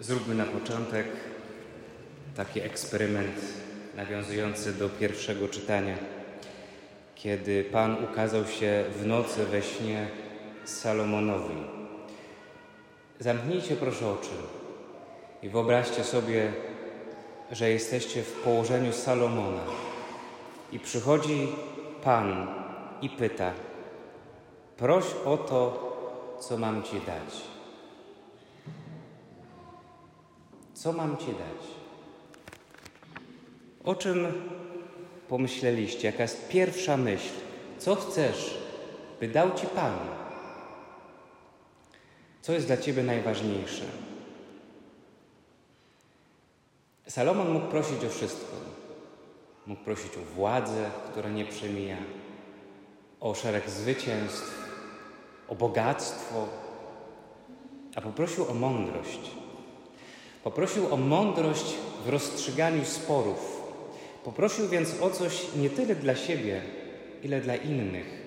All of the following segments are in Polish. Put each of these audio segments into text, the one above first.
Zróbmy na początek taki eksperyment nawiązujący do pierwszego czytania, kiedy Pan ukazał się w nocy we śnie Salomonowi. Zamknijcie proszę oczy i wyobraźcie sobie, że jesteście w położeniu Salomona i przychodzi Pan i pyta: Proś o to, co mam Ci dać. Co mam Ci dać? O czym pomyśleliście? Jaka jest pierwsza myśl? Co chcesz, by dał Ci Pan? Co jest dla Ciebie najważniejsze? Salomon mógł prosić o wszystko. Mógł prosić o władzę, która nie przemija, o szereg zwycięstw, o bogactwo, a poprosił o mądrość. Poprosił o mądrość w rozstrzyganiu sporów. Poprosił więc o coś nie tyle dla siebie, ile dla innych.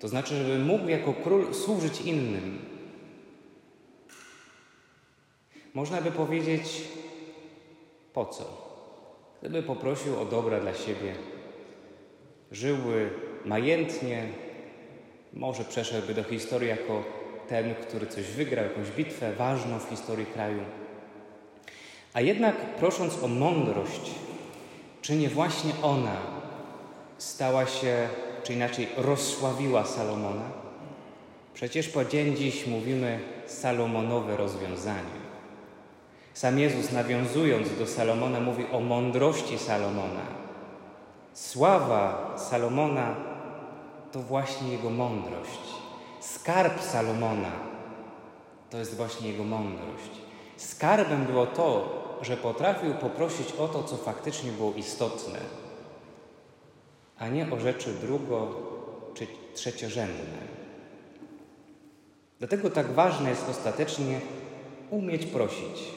To znaczy, żeby mógł jako król służyć innym. Można by powiedzieć, po co? Gdyby poprosił o dobra dla siebie, żyłby majętnie, może przeszedłby do historii jako ten, który coś wygrał, jakąś bitwę ważną w historii kraju. A jednak prosząc o mądrość, czy nie właśnie ona stała się, czy inaczej rozsławiła Salomona? Przecież po dzień dziś mówimy Salomonowe rozwiązanie. Sam Jezus, nawiązując do Salomona, mówi o mądrości Salomona. Sława Salomona to właśnie jego mądrość. Skarb Salomona to jest właśnie jego mądrość. Skarbem było to, że potrafił poprosić o to, co faktycznie było istotne, a nie o rzeczy drugo czy trzeciorzędne. Dlatego tak ważne jest ostatecznie umieć prosić.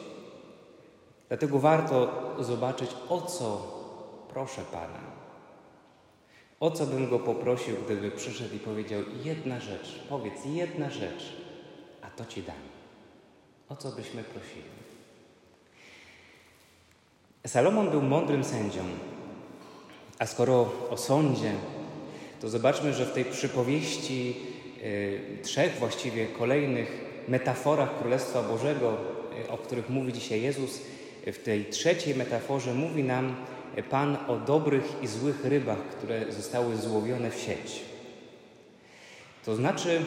Dlatego warto zobaczyć, o co proszę Pana. O co bym go poprosił, gdyby przyszedł i powiedział: Jedna rzecz, powiedz jedna rzecz, a to ci dam. O co byśmy prosili? Salomon był mądrym sędzią, a skoro o sądzie, to zobaczmy, że w tej przypowieści y, trzech właściwie kolejnych metaforach Królestwa Bożego, y, o których mówi dzisiaj Jezus, w tej trzeciej metaforze mówi nam Pan o dobrych i złych rybach, które zostały złowione w sieć. To znaczy,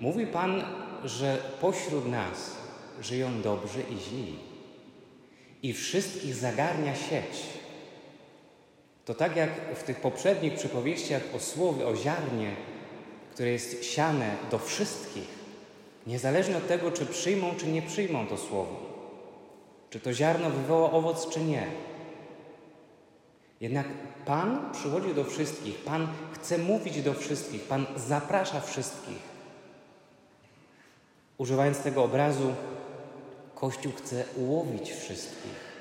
mówi Pan, że pośród nas żyją dobrzy i źli i wszystkich zagarnia sieć. To tak jak w tych poprzednich przypowieściach o słowie, o ziarnie, które jest siane do wszystkich, niezależnie od tego, czy przyjmą, czy nie przyjmą to słowo, czy to ziarno wywoła owoc, czy nie. Jednak Pan przychodzi do wszystkich, Pan chce mówić do wszystkich, Pan zaprasza wszystkich. Używając tego obrazu, Kościół chce ułowić wszystkich.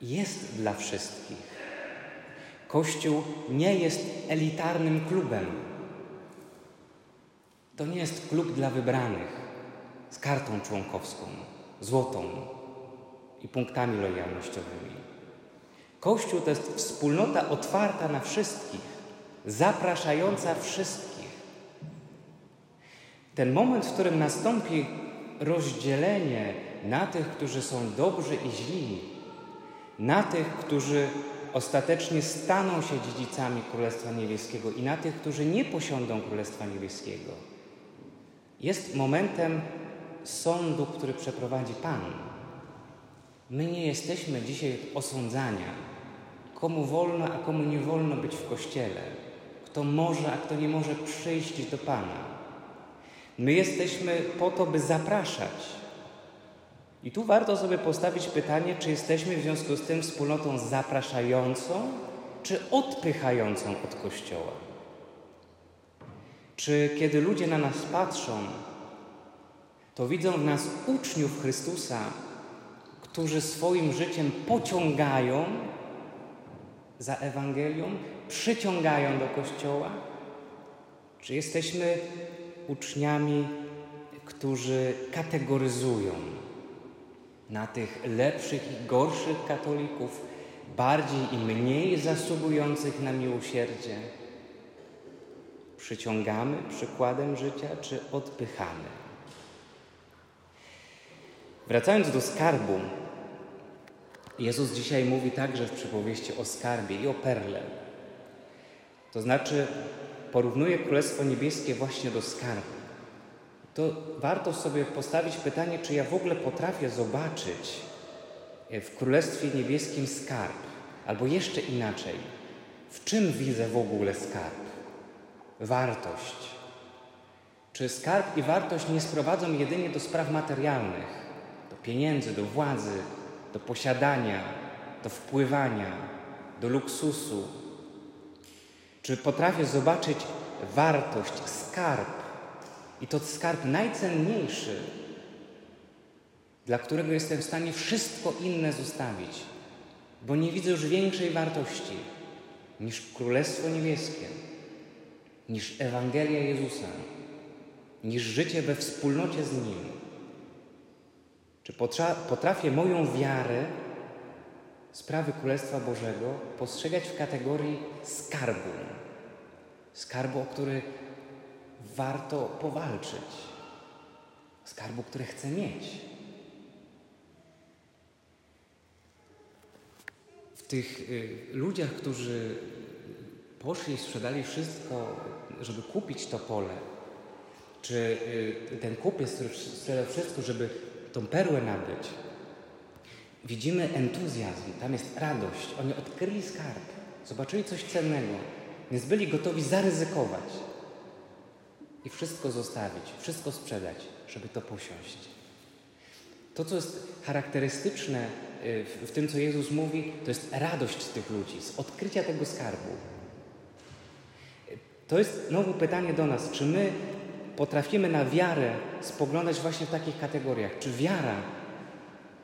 Jest dla wszystkich. Kościół nie jest elitarnym klubem. To nie jest klub dla wybranych z kartą członkowską, złotą i punktami lojalnościowymi. Kościół to jest wspólnota otwarta na wszystkich, zapraszająca wszystkich. Ten moment, w którym nastąpi rozdzielenie na tych, którzy są dobrzy i źli, na tych, którzy ostatecznie staną się dziedzicami Królestwa Niebieskiego i na tych, którzy nie posiądą Królestwa Niebieskiego, jest momentem sądu, który przeprowadzi Pan. My nie jesteśmy dzisiaj osądzania, komu wolno, a komu nie wolno być w kościele, kto może, a kto nie może przyjść do Pana. My jesteśmy po to, by zapraszać. I tu warto sobie postawić pytanie, czy jesteśmy w związku z tym wspólnotą zapraszającą, czy odpychającą od Kościoła. Czy kiedy ludzie na nas patrzą, to widzą w nas uczniów Chrystusa, którzy swoim życiem pociągają za Ewangelią, przyciągają do Kościoła? Czy jesteśmy uczniami, którzy kategoryzują, na tych lepszych i gorszych katolików, bardziej i mniej zasługujących na miłosierdzie? Przyciągamy przykładem życia, czy odpychamy? Wracając do skarbu, Jezus dzisiaj mówi także w przypowieści o skarbie i o perle. To znaczy, porównuje Królestwo Niebieskie właśnie do skarbu. To warto sobie postawić pytanie, czy ja w ogóle potrafię zobaczyć w Królestwie Niebieskim skarb, albo jeszcze inaczej, w czym widzę w ogóle skarb? Wartość. Czy skarb i wartość nie sprowadzą jedynie do spraw materialnych, do pieniędzy, do władzy, do posiadania, do wpływania, do luksusu? Czy potrafię zobaczyć wartość, skarb i to skarb najcenniejszy, dla którego jestem w stanie wszystko inne zostawić, bo nie widzę już większej wartości niż Królestwo Niebieskie, niż Ewangelia Jezusa, niż życie we wspólnocie z Nim. Czy potrafię moją wiarę, sprawy Królestwa Bożego postrzegać w kategorii skarbu? Skarbu, o który warto powalczyć, skarbu, który chcę mieć. W tych y, ludziach, którzy poszli i sprzedali wszystko, żeby kupić to pole, czy y, ten kupiec, który sprzedał wszystko, żeby tą perłę nabyć, widzimy entuzjazm, tam jest radość. Oni odkryli skarb, zobaczyli coś cennego, więc byli gotowi zaryzykować i wszystko zostawić, wszystko sprzedać, żeby to posiąść. To, co jest charakterystyczne y, w, w tym, co Jezus mówi, to jest radość tych ludzi z odkrycia tego skarbu. To jest znowu pytanie do nas, czy my potrafimy na wiarę spoglądać właśnie w takich kategoriach? Czy wiara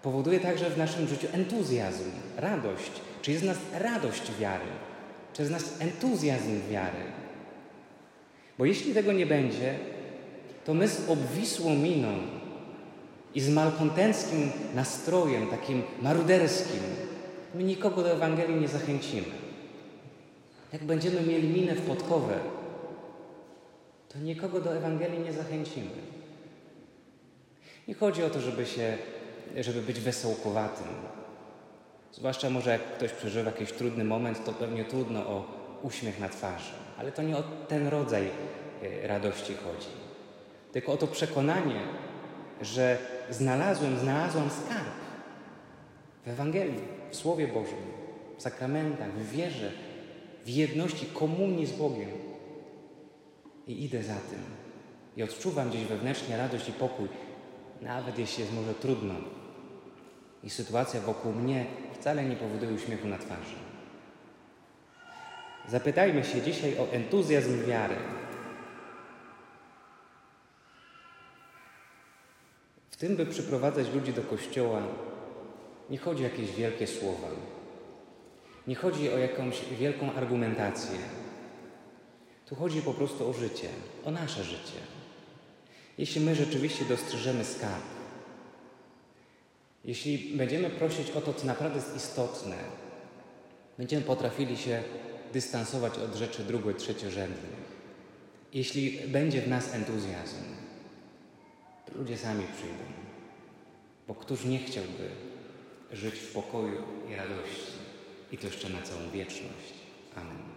powoduje także w naszym życiu entuzjazm, radość? Czy jest w nas radość wiary? Czy jest w nas entuzjazm wiary? Bo jeśli tego nie będzie, to my z obwisłą miną i z malkontenckim nastrojem, takim maruderskim, my nikogo do Ewangelii nie zachęcimy. Jak będziemy mieli minę w podkowę, to nikogo do Ewangelii nie zachęcimy. Nie chodzi o to, żeby się, żeby być wesołkowatym. Zwłaszcza może jak ktoś przeżywa jakiś trudny moment, to pewnie trudno o uśmiech na twarzy. Ale to nie o ten rodzaj e, radości chodzi. Tylko o to przekonanie, że znalazłem, znalazłam skarb w Ewangelii, w Słowie Bożym, w sakramentach, w wierze, w jedności, komunii z Bogiem. I idę za tym. I odczuwam gdzieś wewnętrznie radość i pokój, nawet jeśli jest może trudno. I sytuacja wokół mnie wcale nie powoduje uśmiechu na twarzy. Zapytajmy się dzisiaj o entuzjazm wiary. W tym, by przyprowadzać ludzi do kościoła, nie chodzi o jakieś wielkie słowa. Nie chodzi o jakąś wielką argumentację. Tu chodzi po prostu o życie, o nasze życie. Jeśli my rzeczywiście dostrzeżemy skarb, jeśli będziemy prosić o to, co naprawdę jest istotne, będziemy potrafili się dystansować od rzeczy drugo- trzeciorzędnych. Jeśli będzie w nas entuzjazm, to ludzie sami przyjdą. Bo któż nie chciałby żyć w pokoju i radości i to jeszcze na całą wieczność. Amen.